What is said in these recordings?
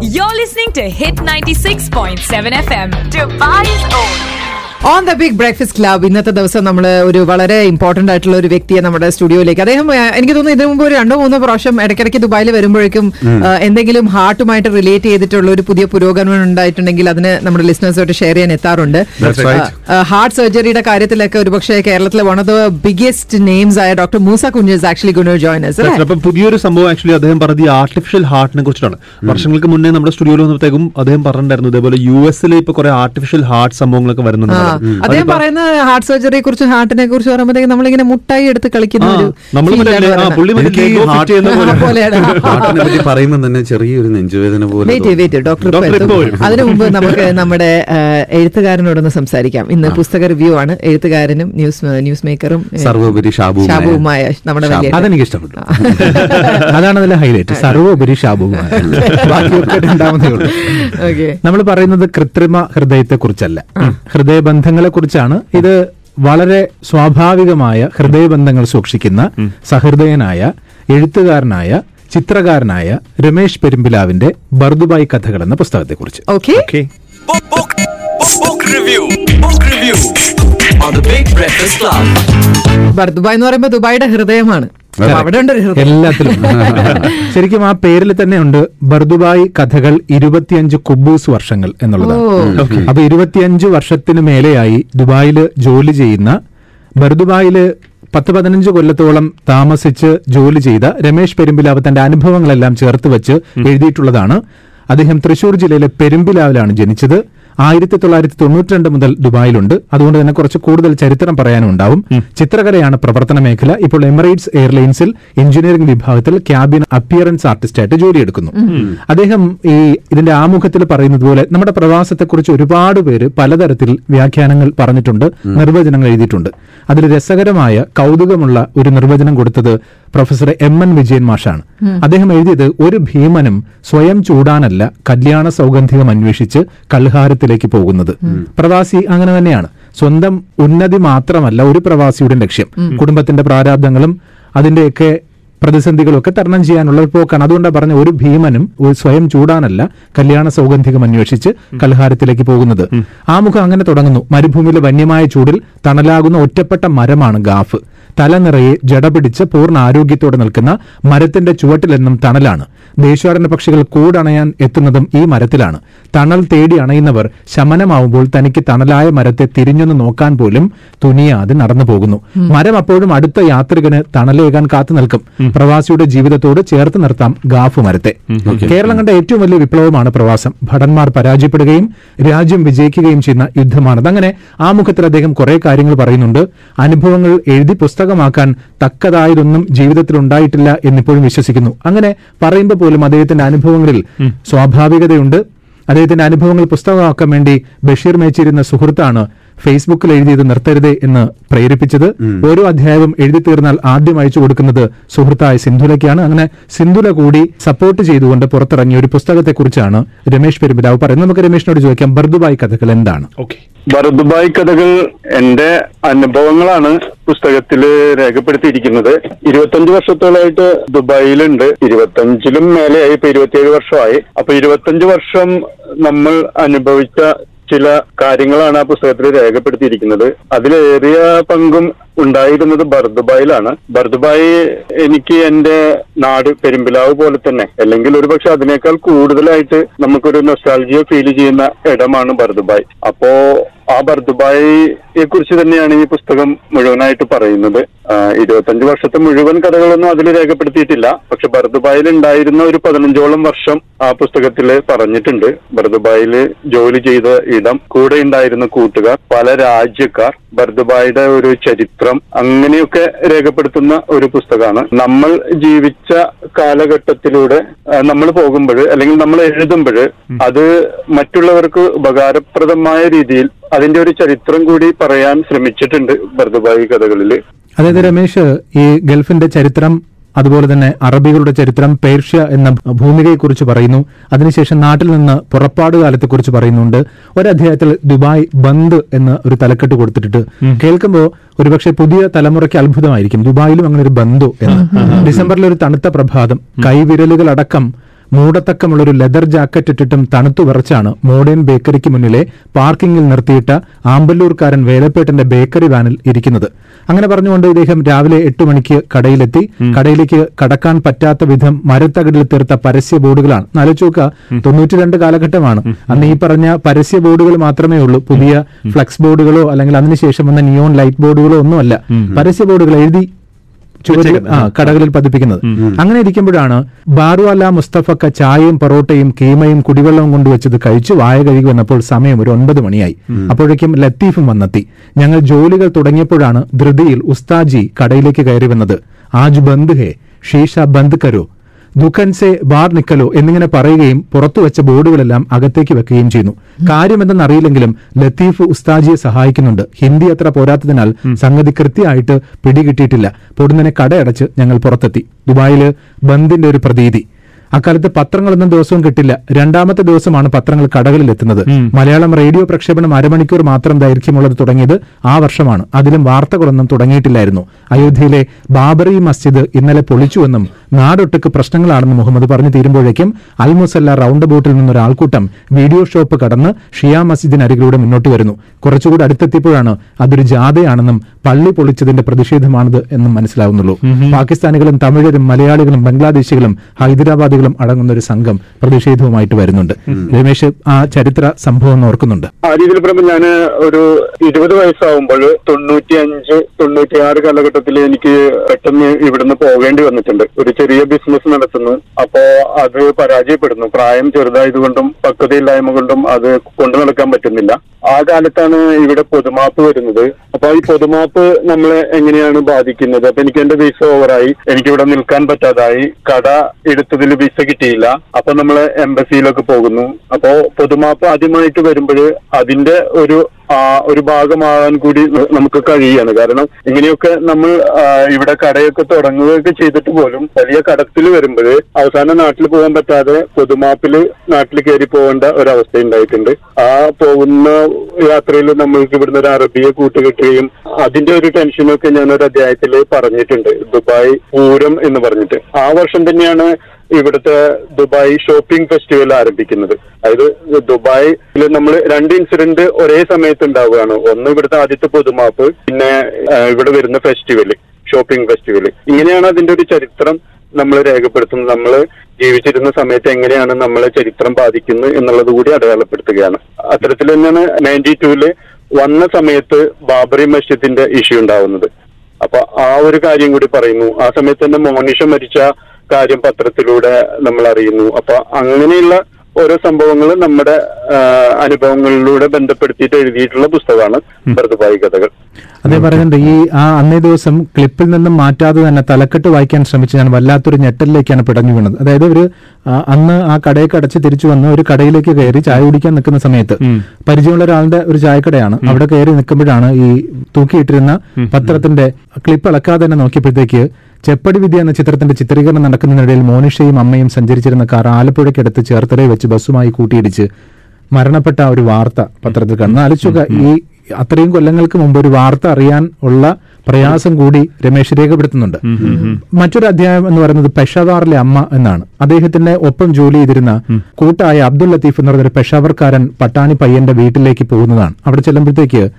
You're listening to Hit 96.7 FM, Dubai's own. On the big breakfast club ഇന്നത്തെ ദിവസം നമ്മൾ ഒരു വളരെ ഇമ്പോർട്ടന്റ് ആയിട്ടുള്ള ഒരു വ്യക്തിയെ നമ്മുടെ സ്റ്റുഡിയോയിലേക്ക് അദ്ദേഹം എനിക്ക് തോന്നുന്നു ഇതിനു മുമ്പ് ഒരു രണ്ടോ മൂന്നോ പ്രാവശ്യം ഇടയ്ക്കിടയ്ക്ക് ദുബായിൽ വരുമ്പോഴേക്കും എന്തെങ്കിലും ഹാർട്ടുമായിട്ട് റിലേറ്റ് ചെയ്തിട്ടുള്ള ഒരു പുതിയ പുരോഗമനം ഉണ്ടായിട്ടുണ്ടെങ്കിൽ അതിന് നമ്മുടെ ലിസ്ണേഴ്സായിട്ട് ഷെയർ ചെയ്യാൻ എത്താറുണ്ട്. ഹാർട്ട് സർജറിയുടെ കാര്യത്തിലൊക്കെ ഒരുപക്ഷെ കേരളത്തിലെ one of the biggest names ആയ ഡോക്ടർ മൂസ കുഞ്ഞസ് ആക്ച്വലി ഗുണോ ജോയിനസ് അപ്പൊ പുതിയൊരു സംഭവം ആക്ച്വലി അദ്ദേഹം പറഞ്ഞത് ആർട്ടിഫിഷ്യൽ ഹാർട്ടിനെ കുറിച്ചിട്ടാണ്. വർഷങ്ങൾക്ക് മുന്നേ നമ്മുടെ സ്റ്റുഡിയോയിൽ വന്നപ്പോഴത്തേക്കും അദ്ദേഹം പറഞ്ഞിട്ടുണ്ടായിരുന്നു ഇതേപോലെ യു എസിലെ ഇപ്പൊ കുറെ ആർട്ടിഫിഷ്യൽ ഹാർട്ട് സംഭവങ്ങളൊക്കെ വരുന്നുണ്ട്. അദ്ദേഹം പറയുന്ന ഹാർട്ട് സർജറിയെ കുറിച്ച് ഹാർട്ടിനെ കുറിച്ച് പറയുമ്പോഴത്തേക്ക് നമ്മളിങ്ങനെ മുട്ടായി എടുത്ത് കളിക്കുന്ന ഒരു പറ്റി പറയുമ്പോൾ തന്നെ ചെറിയൊരു നെഞ്ചുവേദന പോലെ വെയിറ്റ് വെയിറ്റ് ഡോക്ടർ. അതിനു മുമ്പ് നമുക്ക് നമ്മുടെ എഴുത്തുകാരനോടൊന്ന് സംസാരിക്കാം. ഇന്ന് പുസ്തക റിവ്യൂ ആണ്. എഴുത്തുകാരനും ന്യൂസ് ന്യൂസ് മേക്കറും സർവോപരി ഷാബുവുമായ- നമ്മുടെ അതെനിക്ക് ഇഷ്ടപ്പെട്ടു അതാണ് അതിലെ ഹൈലൈറ്റ് സർവോപരി ഷാബുവുമായ ബാക്കിയൊക്കെ നമ്മൾ പറയുന്നത് കൃത്രിമ ഹൃദയത്തെ കുറിച്ചല്ല ഹൃദയബന്ധങ്ങളെ കുറിച്ചാണ് ഇത് വളരെ സ്വാഭാവികമായ ഹൃദയബന്ധങ്ങൾ സൂക്ഷിക്കുന്ന സഹൃദയനായ എഴുത്തുകാരനായ ചിത്രകാരനായ രമേശ് പെരുമ്പിലാവിന്റെ ബർദുബായി കഥകൾ എന്ന പുസ്തകത്തെക്കുറിച്ച് ഓക്കെ ബർദുബായ് എന്ന് പറയുമ്പോൾ ദുബായിയുടെ ഹൃദയമാണ്. എല്ലാത്തിലും. ശരിക്കും ആ പേരിൽ തന്നെ ഉണ്ട് ബർദുബായി കഥകൾ ഇരുപത്തിയഞ്ച് കുബൂസ് വർഷങ്ങൾ എന്നുള്ളതാണ്. അപ്പൊ ഇരുപത്തിയഞ്ച് വർഷത്തിന് മേലെയായി ദുബായിൽ ജോലി ചെയ്യുന്ന ബർദുബായിൽ പത്ത് പതിനഞ്ച് കൊല്ലത്തോളം താമസിച്ച് ജോലി ചെയ്ത രമേശ് പെരുമ്പിലാവ് തന്റെ അനുഭവങ്ങളെല്ലാം ചേർത്ത് വെച്ച് എഴുതിയിട്ടുള്ളതാണ്. അദ്ദേഹം തൃശൂർ ജില്ലയിലെ പെരുമ്പിലാവിലാണ് ജനിച്ചത്. ആയിരത്തി തൊള്ളായിരത്തി തൊണ്ണൂറ്റി രണ്ട് മുതൽ ദുബായിലുണ്ട്. അതുകൊണ്ട് തന്നെ കുറച്ച് കൂടുതൽ ചരിത്രം പറയാനും ഉണ്ടാവും. ചിത്രകലയാണ് പ്രവർത്തന മേഖല. ഇപ്പോൾ എമിറേറ്റ്സ് എയർലൈൻസിൽ എഞ്ചിനീയറിംഗ് വിഭാഗത്തിൽ ക്യാബിൻ അപ്പിയറൻസ് ആർട്ടിസ്റ്റായിട്ട് ജോലിയെടുക്കുന്നു. അദ്ദേഹം ഈ ഇതിന്റെ ആമുഖത്തിൽ പറയുന്നത് പോലെ നമ്മുടെ പ്രവാസത്തെക്കുറിച്ച് ഒരുപാട് പേര് പലതരത്തിൽ വ്യാഖ്യാനങ്ങൾ പറഞ്ഞിട്ടുണ്ട് നിർവചനങ്ങൾ എഴുതിയിട്ടുണ്ട്. അതിൽ രസകരമായ കൗതുകമുള്ള ഒരു നിർവചനം കൊടുത്തത് പ്രൊഫസർ എം എൻ വിജയൻ മാഷാണ്. അദ്ദേഹം എഴുതിയത് ഒരു ഭീമനും സ്വയം ചൂടാനല്ല കല്യാണ സൗഗന്ധികം അന്വേഷിച്ച് കൽഹാരത്തിലേക്ക് പോകുന്നത്. പ്രവാസി അങ്ങനെ തന്നെയാണ്. സ്വന്തം ഉന്നതി മാത്രമല്ല ഒരു പ്രവാസിയുടെ ലക്ഷ്യം. കുടുംബത്തിന്റെ പ്രാരാബ്ദങ്ങളും അതിന്റെയൊക്കെ പ്രതിസന്ധികളൊക്കെ തരണം ചെയ്യാനുള്ള ഒരു പോക്കാണ്. അതുകൊണ്ടാണ് പറഞ്ഞ ഒരു ഭീമനും ഒരു സ്വയം ചൂടാനല്ല കല്യാണ സൗഗന്ധികം അന്വേഷിച്ച് കൽഹാരത്തിലേക്ക് പോകുന്നത്. ആമുഖം അങ്ങനെ തുടങ്ങുന്നു. മരുഭൂമിയിലെ വന്യമായ ചൂടിൽ തണലാകുന്ന ഒറ്റപ്പെട്ട മരമാണ് ഗാഫ്. തല നിറയെ ജടപിടിച്ച് പൂർണ ആരോഗ്യത്തോടെ നിൽക്കുന്ന മരത്തിന്റെ ചുവട്ടിലെന്നും തണലാണ്. ദേശാടന പക്ഷികൾ കൂടണയാൻ എത്തുന്നതും ഈ മരത്തിലാണ്. തണൽ തേടി അണയുന്നവർ ശമനമാവുമ്പോൾ തനിക്ക് തണലായ മരത്തെ തിരിഞ്ഞൊന്ന് നോക്കാൻ പോലും തുനിയാതെ നടന്നു പോകുന്നു. മരം അപ്പോഴും അടുത്ത യാത്രികന് തണലേകാൻ കാത്തു നിൽക്കും. പ്രവാസിയുടെ ജീവിതത്തോട് ചേർത്ത് നിർത്താം ഗാഫ് മരത്തെ. കേരളം കണ്ട ഏറ്റവും വലിയ വിപ്ലവമാണ് പ്രവാസം. ഭടന്മാർ പരാജയപ്പെടുകയും രാജ്യം വിജയിക്കുകയും ചെയ്യുന്ന യുദ്ധമാണത്. അങ്ങനെ ആമുഖത്തിൽ അദ്ദേഹം കുറെ കാര്യങ്ങൾ പറയുന്നുണ്ട്. അനുഭവങ്ങൾ എഴുതി പുസ്തകമാക്കാൻ തക്കതായതൊന്നും ജീവിതത്തിൽ ഉണ്ടായിട്ടില്ല എന്നിപ്പോഴും വിശ്വസിക്കുന്നു. അങ്ങനെ പറയുമ്പോൾ പോലും അദ്ദേഹത്തിന്റെ അനുഭവങ്ങളിൽ സ്വാഭാവികതയുണ്ട്. അദ്ദേഹത്തിന്റെ അനുഭവങ്ങൾ പുസ്തകമാക്കാൻ വേണ്ടി ബഷീർ മേച്ചിരുന്ന സുഹൃത്താണ് ഫേസ്ബുക്കിൽ എഴുതിയത് നിർത്തരുതേ എന്ന് പ്രേരിപ്പിച്ചത് ഓരോ അധ്യായവും എഴുതി തീർന്നാൽ ആദ്യം അയച്ചു കൊടുക്കുന്നത് സുഹൃത്തായ സിന്ധുലയ്ക്കാണ്. അങ്ങനെ സിന്ധുല കൂടി സപ്പോർട്ട് ചെയ്തുകൊണ്ട് പുറത്തിറങ്ങിയ ഒരു പുസ്തകത്തെക്കുറിച്ചാണ് രമേശ് പെരുമ്പിലാവ് പറയുന്നത്. നമുക്ക് രമേശിനോട് ചോദിക്കാം ബർദുബായ് കഥകൾ എന്താണ്? ഓക്കെ. ബർദുബായ് കഥകൾ എന്റെ അനുഭവങ്ങളാണ് പുസ്തകത്തിൽ രേഖപ്പെടുത്തിയിരിക്കുന്നത്. ഇരുപത്തഞ്ച് വർഷത്തോളായിട്ട് ദുബായിലുണ്ട്. ഇരുപത്തഞ്ചിലും മേലെയായി ഇപ്പൊ ഇരുപത്തിയേഴ് വർഷമായി. അപ്പൊ ഇരുപത്തഞ്ച് വർഷം നമ്മൾ അനുഭവിച്ച ചില കാര്യങ്ങളാണ് ആ പുസ്തകത്തിൽ രേഖപ്പെടുത്തിയിരിക്കുന്നത്. അതിലേറിയ പങ്കും ഉണ്ടായിരുന്നത് ബർദുബായിലാണ്. ബർദുബായി എനിക്ക് എന്റെ നാട് പെരുമ്പിലാവ് പോലെ തന്നെ. അല്ലെങ്കിൽ ഒരുപക്ഷെ അതിനേക്കാൾ കൂടുതലായിട്ട് നമുക്കൊരു നൊസ്റ്റാൾജിയ ഫീൽ ചെയ്യുന്ന ഇടമാണ് ബർദുബായ്. അപ്പോ ആ ബർദുബായിയെ കുറിച്ച് തന്നെയാണ് ഈ പുസ്തകം മുഴുവനായിട്ട് പറയുന്നത്. ഇരുപത്തഞ്ച് വർഷത്തെ മുഴുവൻ കഥകളൊന്നും അതിൽ രേഖപ്പെടുത്തിയിട്ടില്ല. പക്ഷെ ബർദുബായിൽ ഉണ്ടായിരുന്ന ഒരു പതിനഞ്ചോളം വർഷം ആ പുസ്തകത്തിൽ പറഞ്ഞിട്ടുണ്ട്. ബർദുബായിൽ ജോലി ചെയ്ത ഇടം കൂടെ ഉണ്ടായിരുന്ന കൂട്ടുകാർ പല രാജ്യക്കാർ ബർദുബായിയുടെ ഒരു ചരിത്രം അങ്ങനെയൊക്കെ രേഖപ്പെടുത്തുന്ന ഒരു പുസ്തകമാണ്. നമ്മൾ ജീവിച്ച കാലഘട്ടത്തിലൂടെ നമ്മൾ പോകുമ്പോൾ അല്ലെങ്കിൽ നമ്മൾ എഴുതുമ്പോൾ അത് മറ്റുള്ളവർക്ക് ഉപകാരപ്രദമായ രീതിയിൽ അതിന്റെ ഒരു ചരിത്രം കൂടി പറയാൻ ശ്രമിച്ചിട്ടുണ്ട് ബർദുബായി കഥകളിൽ അതായത് രമേശ് ഈ ഗൾഫിന്റെ ചരിത്രം അതുപോലെ തന്നെ അറബികളുടെ ചരിത്രം പേർഷ്യ എന്ന ഭൂമികയെക്കുറിച്ച് പറയുന്നു. അതിനുശേഷം നാട്ടിൽ നിന്ന് പുറപ്പാട് കാലത്തെക്കുറിച്ച് പറയുന്നുണ്ട്. ഒരധ്യായത്തിൽ ദുബായ് ബന്ദ് എന്ന് ഒരു തലക്കെട്ട് കൊടുത്തിട്ട് കേൾക്കുമ്പോൾ ഒരുപക്ഷെ പുതിയ തലമുറയ്ക്ക് അത്ഭുതമായിരിക്കും. ദുബായിലും അങ്ങനെ ഒരു ബന്ധു എന്ന്. ഡിസംബറിൽ ഒരു തണുത്ത പ്രഭാതം. കൈവിരലുകളടക്കം മൂടത്തക്കമുള്ള ഒരു ലെതർ ജാക്കറ്റ് ഇട്ടിട്ടും തണുത്തു വിറച്ചാണ് മോഡേൺ ബേക്കറിക്ക് മുന്നിലെ പാർക്കിംഗിൽ നിർത്തിയിട്ട ആമ്പല്ലൂർക്കാരൻ വേലപ്പേട്ടന്റെ ബേക്കറി വാനിൽ ഇരിക്കുന്നത്. അങ്ങനെ പറഞ്ഞുകൊണ്ട് ഇദ്ദേഹം രാവിലെ എട്ട് മണിക്ക് കടയിലെത്തി. കടയിലേക്ക് കടക്കാൻ പറ്റാത്ത വിധം മരത്തകടിൽ തീർത്ത പരസ്യ ബോർഡുകളാണ്. നാലോചോക്ക തൊണ്ണൂറ്റിരണ്ട് കാലഘട്ടമാണ്. അന്ന് ഈ പറഞ്ഞ പരസ്യ ബോർഡുകൾ മാത്രമേ ഉള്ളൂ. പുതിയ ഫ്ലക്സ് ബോർഡുകളോ അല്ലെങ്കിൽ അതിനുശേഷം വന്ന നിയോൺ ലൈറ്റ് ബോർഡുകളോ ഒന്നുമല്ല. പരസ്യ ബോർഡുകൾ എഴുതി ചുവരിൽ ആ കടകളിൽ പതിപ്പിക്കുന്നത്. അങ്ങനെ ഇരിക്കുമ്പോഴാണ് ബാറുവാല മുസ്തഫക്ക ചായയും പൊറോട്ടയും കീമയും കുടിവെള്ളവും കൊണ്ടുവച്ചത് കഴിച്ചു വായ കഴുകി വന്നപ്പോൾ സമയം ഒരു ഒൻപത് മണിയായി. അപ്പോഴേക്കും ലത്തീഫും വന്നെത്തി. ഞങ്ങൾ ജോലികൾ തുടങ്ങിയപ്പോഴാണ് ധൃതിയിൽ ഉസ്താജി കടയിലേക്ക് കയറി വന്നത്. ആജ് ബന്ദ് ഹേ ഷീഷ ബന്ദ് കരോ ദുഖൻസെ ബാർ നിക്കലോ എന്നിങ്ങനെ പറയുകയും പുറത്തുവച്ച ബോർഡുകളെല്ലാം അകത്തേക്ക് വെക്കുകയും ചെയ്യുന്നു. കാര്യമെന്തെന്നറിയില്ലെങ്കിലും ലത്തീഫ് ഉസ്താജിയെ സഹായിക്കുന്നുണ്ട്. ഹിന്ദി അത്ര പോരാത്തതിനാൽ സംഗതി കൃത്യമായിട്ട് പിടികിട്ടിയിട്ടില്ല. പൊടുന്നനെ കടയടച്ച് ഞങ്ങൾ പുറത്തെത്തി. ദുബായിൽ ബന്ദിന്റെ ഒരു പ്രതീതി. അക്കാലത്ത് പത്രങ്ങളൊന്നും ദിവസവും കിട്ടില്ല. രണ്ടാമത്തെ ദിവസമാണ് പത്രങ്ങൾ കടകളിൽ എത്തുന്നത് മലയാളം റേഡിയോ പ്രക്ഷേപണം അരമണിക്കൂർ മാത്രം ദൈർഘ്യമുള്ളത് തുടങ്ങിയത് ആ വർഷമാണ്. അതിലും വാർത്തകളൊന്നും തുടങ്ങിയിട്ടില്ലായിരുന്നു. അയോധ്യയിലെ ബാബറി മസ്ജിദ് ഇന്നലെ പൊളിച്ചുവെന്നും നാടൊട്ടുക്ക് പ്രശ്നങ്ങളാണെന്ന് മുഹമ്മദ് പറഞ്ഞു തീരുമ്പോഴേക്കും അൽ മുസല്ല റൌണ്ട് ബോട്ടിൽ നിന്നൊരാൾക്കൂട്ടം വീഡിയോ ഷോപ്പ് കടന്ന് ഷിയാ മസ്ജിദിനരികിലൂടെ മുന്നോട്ട് വരുന്നു. കുറച്ചുകൂടി അടുത്തെത്തിയപ്പോഴാണ് അതൊരു ജാഥയാണെന്നും പള്ളി പൊളിച്ചതിന്റെ പ്രതിഷേധമാണിത് എന്നും മനസ്സിലാവുന്നുള്ളൂ. പാകിസ്ഥാനികളും തമിഴരും മലയാളികളും ബംഗ്ലാദേശികളും ഹൈദരാബാദികളും അടങ്ങുന്ന ഒരു സംഘം പ്രതിഷേധവുമായിട്ട് വരുന്നുണ്ട്. രമേശ് ആ ചരിത്ര സംഭവം ഓർക്കുന്നുണ്ട്. ആ രീതിയിൽ പറയുമ്പോൾ ഞാൻ ഒരു ഇരുപത് വയസ്സാവുമ്പോൾ തൊണ്ണൂറ്റി അഞ്ച് തൊണ്ണൂറ്റി ആറ് കാലഘട്ടത്തിൽ എനിക്ക് പെട്ടെന്ന് ഇവിടുന്ന് പോകേണ്ടി വന്നിട്ടുണ്ട്. ഒരു ചെറിയ ബിസിനസ് നടത്തുന്നു. അപ്പോ അത് പരാജയപ്പെടുന്നു. പ്രായം ചെറുതായതുകൊണ്ടും പക്വതയില്ലായ്മ കൊണ്ടും അത് കൊണ്ടു നടക്കാൻ പറ്റുന്നില്ല. ആ കാലത്താണ് ഇവിടെ പൊതുമാപ്പ് വരുന്നത്. അപ്പൊ ഈ പൊതുമാപ്പ് നമ്മളെ എങ്ങനെയാണ് ബാധിക്കുന്നത്? അപ്പൊ എനിക്ക് എന്റെ വിസ ഓവറായി എനിക്ക് ഇവിടെ നിൽക്കാൻ പറ്റാതായി. കട എടുത്തതിൽ വിസ കിട്ടിയില്ല. അപ്പൊ നമ്മൾ എംബസിയിലൊക്കെ പോകുന്നു. അപ്പോ പൊതുമാപ്പ് ആദ്യമായിട്ട് വരുമ്പോൾ അതിന്റെ ഒരു ഒരു ഭാഗമാകാൻ കൂടി നമുക്ക് കഴിയാണ്. കാരണം ഇങ്ങനെയൊക്കെ നമ്മൾ ഇവിടെ കടയൊക്കെ തുടങ്ങുകയൊക്കെ ചെയ്തിട്ട് പോലും വലിയ കടത്തിൽ വരുമ്പോൾ അവസാന നാട്ടിൽ പോകാൻ പറ്റാതെ പൊതുമാപ്പിൽ നാട്ടിൽ കയറി പോകേണ്ട ഒരവസ്ഥ ഉണ്ടായിട്ടുണ്ട്. ആ പോകുന്ന യാത്രയിൽ നമ്മൾക്ക് ഇവിടുന്ന് ഒരു അറബിയെ കൂട്ടുകെട്ടുകയും അതിന്റെ ഒരു ടെൻഷനൊക്കെ ഞാൻ ഒരു അധ്യായത്തിൽ പറഞ്ഞിട്ടുണ്ട്. ദുബായ് പൂരം എന്ന് പറഞ്ഞിട്ട്. ആ വർഷം തന്നെയാണ് ഇവിടുത്തെ ദുബായ് ഷോപ്പിംഗ് ഫെസ്റ്റിവൽ ആരംഭിക്കുന്നത്. അതായത് ദുബായിൽ നമ്മൾ രണ്ട് ഇൻസിഡന്റ് ഒരേ സമയത്ത് ഉണ്ടാവുകയാണ്. ഒന്ന് ഇവിടുത്തെ ആദ്യത്തെ പൊതുമാപ്പ് പിന്നെ ഇവിടെ വരുന്ന ഫെസ്റ്റിവൽ ഷോപ്പിംഗ് ഫെസ്റ്റിവൽ ഇങ്ങനെയാണ് അതിന്റെ ഒരു ചരിത്രം നമ്മൾ രേഖപ്പെടുത്തുന്നത്. നമ്മൾ ജീവിച്ചിരുന്ന സമയത്ത് എങ്ങനെയാണ് നമ്മളെ ചരിത്രം ബാധിക്കുന്നത് എന്നുള്ളത് കൂടി അടയാളപ്പെടുത്തുകയാണ്. അത്തരത്തിൽ തന്നെയാണ് നയന്റി ടൂൽ വന്ന സമയത്ത് ബാബറി മസ്ജിദിന്റെ ഇഷ്യൂ ഉണ്ടാവുന്നത്. അപ്പൊ ആ ഒരു കാര്യം കൂടി പറയുന്നു. ആ സമയത്ത് തന്നെ മോനിഷ മരിച്ച കാര്യം പത്രത്തിലൂടെ നമ്മൾ അറിയുന്നു അപ്പൊ അങ്ങനെയുള്ള ഓരോ സംഭവങ്ങൾ നമ്മുടെ അനുഭവങ്ങളിലൂടെ ബന്ധപ്പെടുത്തിയിട്ട് എഴുതിയിട്ടുള്ള പുസ്തകമാണ് ഭർതുപായി കഥകൾ. അതേ പറയുന്നുണ്ട് ഈ ആ അന്നേ ദിവസം ക്ലിപ്പിൽ നിന്നും മാറ്റാതെ തന്നെ തലക്കെട്ട് വായിക്കാൻ ശ്രമിച്ച് ഞാൻ വല്ലാത്തൊരു ഞെട്ടലിലേക്കാണ് പിടഞ്ഞു വീണത്. അതായത് ഒരു അന്ന് ആ കടയൊക്കെ അടച്ച് തിരിച്ചു വന്ന് ഒരു കടയിലേക്ക് കയറി ചായ കുടിക്കാൻ നിൽക്കുന്ന സമയത്ത് പരിചയമുള്ള ഒരാളുടെ ഒരു ചായക്കടയാണ്. അവിടെ കയറി നിൽക്കുമ്പോഴാണ് ഈ തൂക്കിയിട്ടിരുന്ന പത്രത്തിന്റെ ക്ലിപ്പ് ഇളക്കാതെ തന്നെ നോക്കിയപ്പോഴത്തേക്ക് ചെപ്പടി വിദ്യ എന്ന ചിത്രത്തിന്റെ ചിത്രീകരണം നടക്കുന്നതിനിടയിൽ മോനിഷയും അമ്മയും സഞ്ചരിച്ചിരുന്ന കാർ ആലപ്പുഴയ്ക്കടുത്ത് ചേർത്തലയിൽ വെച്ച് ബസ്സുമായി കൂട്ടിയിടിച്ച് മരണപ്പെട്ട ഒരു വാർത്ത പത്രത്തിൽ കാണുന്നു ആലോചിച്ചുക ഈ അത്രയും കൊല്ലങ്ങൾക്ക് മുമ്പ് ഒരു വാർത്ത അറിയാൻ ഉള്ള പ്രയാസം കൂടി രമേശ് രേഖപ്പെടുത്തുന്നുണ്ട്. മറ്റൊരു അധ്യായം എന്ന് പറയുന്നത് പെഷവാറിലെ അമ്മ എന്നാണ്. അദ്ദേഹത്തിന്റെ ഒപ്പം ജോലി ചെയ്തിരുന്ന കൂട്ടായ അബ്ദുൽ ലത്തീഫ് എന്ന് പറയുന്ന ഒരു പെഷാവർക്കാരൻ പട്ടാണി പയ്യന്റെ വീട്ടിലേക്ക് പോകുന്നതാണ്. അവിടെ ചെല്ലുമ്പോഴത്തേക്ക്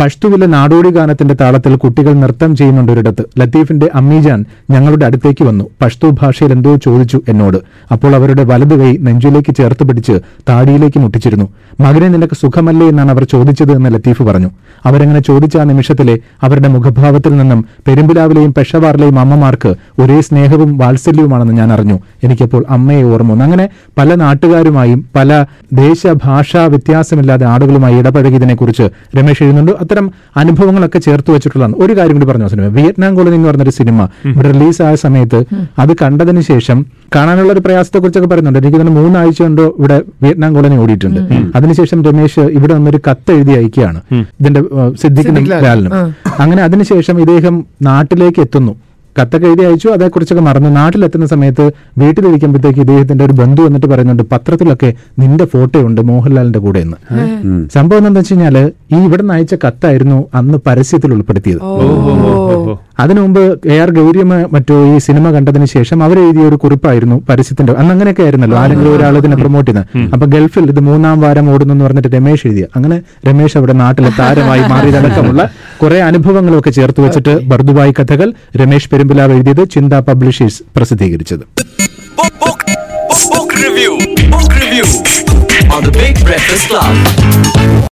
പഷ്തുവിലെ നാടോടി ഗാനത്തിന്റെ താളത്തിൽ കുട്ടികൾ നൃത്തം ചെയ്യുന്നുണ്ട് ഒരിടത്ത്. ലത്തീഫിന്റെ അമ്മീജാൻ ഞങ്ങളുടെ അടുത്തേക്ക് വന്നു. പഷ്തു ഭാഷയിൽ എന്തോ ചോദിച്ചു എന്നോട്. അപ്പോൾ അവരുടെ വലതു കൈ നെഞ്ചിലേക്ക് ചേർത്ത് പിടിച്ച് താടിയിലേക്ക് മുട്ടിച്ചിരുന്നു. മകനെ നിനക്ക് സുഖമല്ലേ എന്നാണ് അവർ ചോദിച്ചത് എന്ന് ലത്തീഫ് പറഞ്ഞു. അവരങ്ങനെ ചോദിച്ച ആ നിമിഷത്തിലെ അവരുടെ മുഖഭാവത്തിൽ നിന്നും പെരുമ്പിലാവിലെയും പെഷവാറിലെയും അമ്മമാർക്ക് ഒരേ സ്നേഹവും വാത്സല്യവുമാണെന്ന് ഞാൻ അറിഞ്ഞു. എനിക്കപ്പോൾ അമ്മയെ ഓർമ്മ വന്നു. അങ്ങനെ പല നാട്ടുകാരുമായും പല ദേശ ഭാഷാ വ്യത്യാസമില്ലാതെ ആളുകളുമായി ഇടപഴകിയതിനെക്കുറിച്ച് രമേശ് എഴുതുന്നുണ്ട്. അത്തരം അനുഭവങ്ങളൊക്കെ ചേർത്ത് വെച്ചിട്ടുള്ളതാണ്. ഒരു കാര്യം കൂടി പറഞ്ഞു സിനിമ. വിയറ്റ്നാം കോളനി എന്ന് പറഞ്ഞൊരു സിനിമ ഇവിടെ റിലീസായ സമയത്ത് അത് കണ്ടതിന് ശേഷം കാണാനുള്ള ഒരു പ്രയാസത്തെ കുറിച്ചൊക്കെ പറയുന്നുണ്ട്. എനിക്ക് തന്നെ മൂന്നാഴ്ച കൊണ്ടോ ഇവിടെ വിയറ്റ്നാം കോളനി ഓടിയിട്ടുണ്ട്. അതിനുശേഷം രമേശ് ഇവിടെ നിന്നൊരു കത്ത് എഴുതി അയക്കുകയാണ്. ഇതിന്റെ സിദ്ധിക്കുന്ന. ലാലിനും. അങ്ങനെ അതിനുശേഷം ഇദ്ദേഹം നാട്ടിലേക്ക് എത്തുന്നു. കത്തൊക്കെ എഴുതി അയച്ചു. അതേക്കുറിച്ചൊക്കെ മറന്നു നാട്ടിലെത്തുന്ന സമയത്ത് വീട്ടിലിരിക്കുമ്പോഴത്തേക്ക് ഇദ്ദേഹത്തിന്റെ ഒരു ബന്ധു എന്നിട്ട് പറയുന്നുണ്ട് പത്രത്തിലൊക്കെ നിന്റെ ഫോട്ടോ ഉണ്ട് മോഹൻലാലിന്റെ കൂടെ എന്ന് സംഭവം എന്താണെന്ന് വെച്ച് കഴിഞ്ഞാൽ ഈ ഇവിടെ നിന്ന് അയച്ച കത്തായിരുന്നു അന്ന് പരസ്യത്തിൽ ഉൾപ്പെടുത്തിയത്. അതിനു മുമ്പ് എ ആർ ഗൗരിയമ്മ മറ്റോ ഈ സിനിമ കണ്ടതിന് ശേഷം അവർ എഴുതിയ ഒരു കുറിപ്പായിരുന്നു പരസ്യത്തിന്റെ അന്ന് അങ്ങനെയൊക്കെ ആയിരുന്നല്ലോ. ആരെങ്കിലും ഒരാൾ ഇതിനെ പ്രൊമോട്ട് ചെയ്യുന്നത്. അപ്പൊ ഗൾഫിൽ ഇത് മൂന്നാം വാരം ഓടുന്നു എന്ന് പറഞ്ഞിട്ട് രമേശ് എഴുതിയ. അങ്ങനെ രമേശ് അവിടെ നാട്ടിലെ താരമായി മാറിയതടക്കമുള്ള കുറെ അനുഭവങ്ങളൊക്കെ ചേർത്ത് വെച്ചിട്ട് ബർദുബായി കഥകൾ രമേശ് പെരുമ്പിലാവ് എഴുതിയത് ചിന്ത പബ്ലിഷേഴ്സ് പ്രസിദ്ധീകരിച്ചത്. Book review. On the Big Breakfast Club.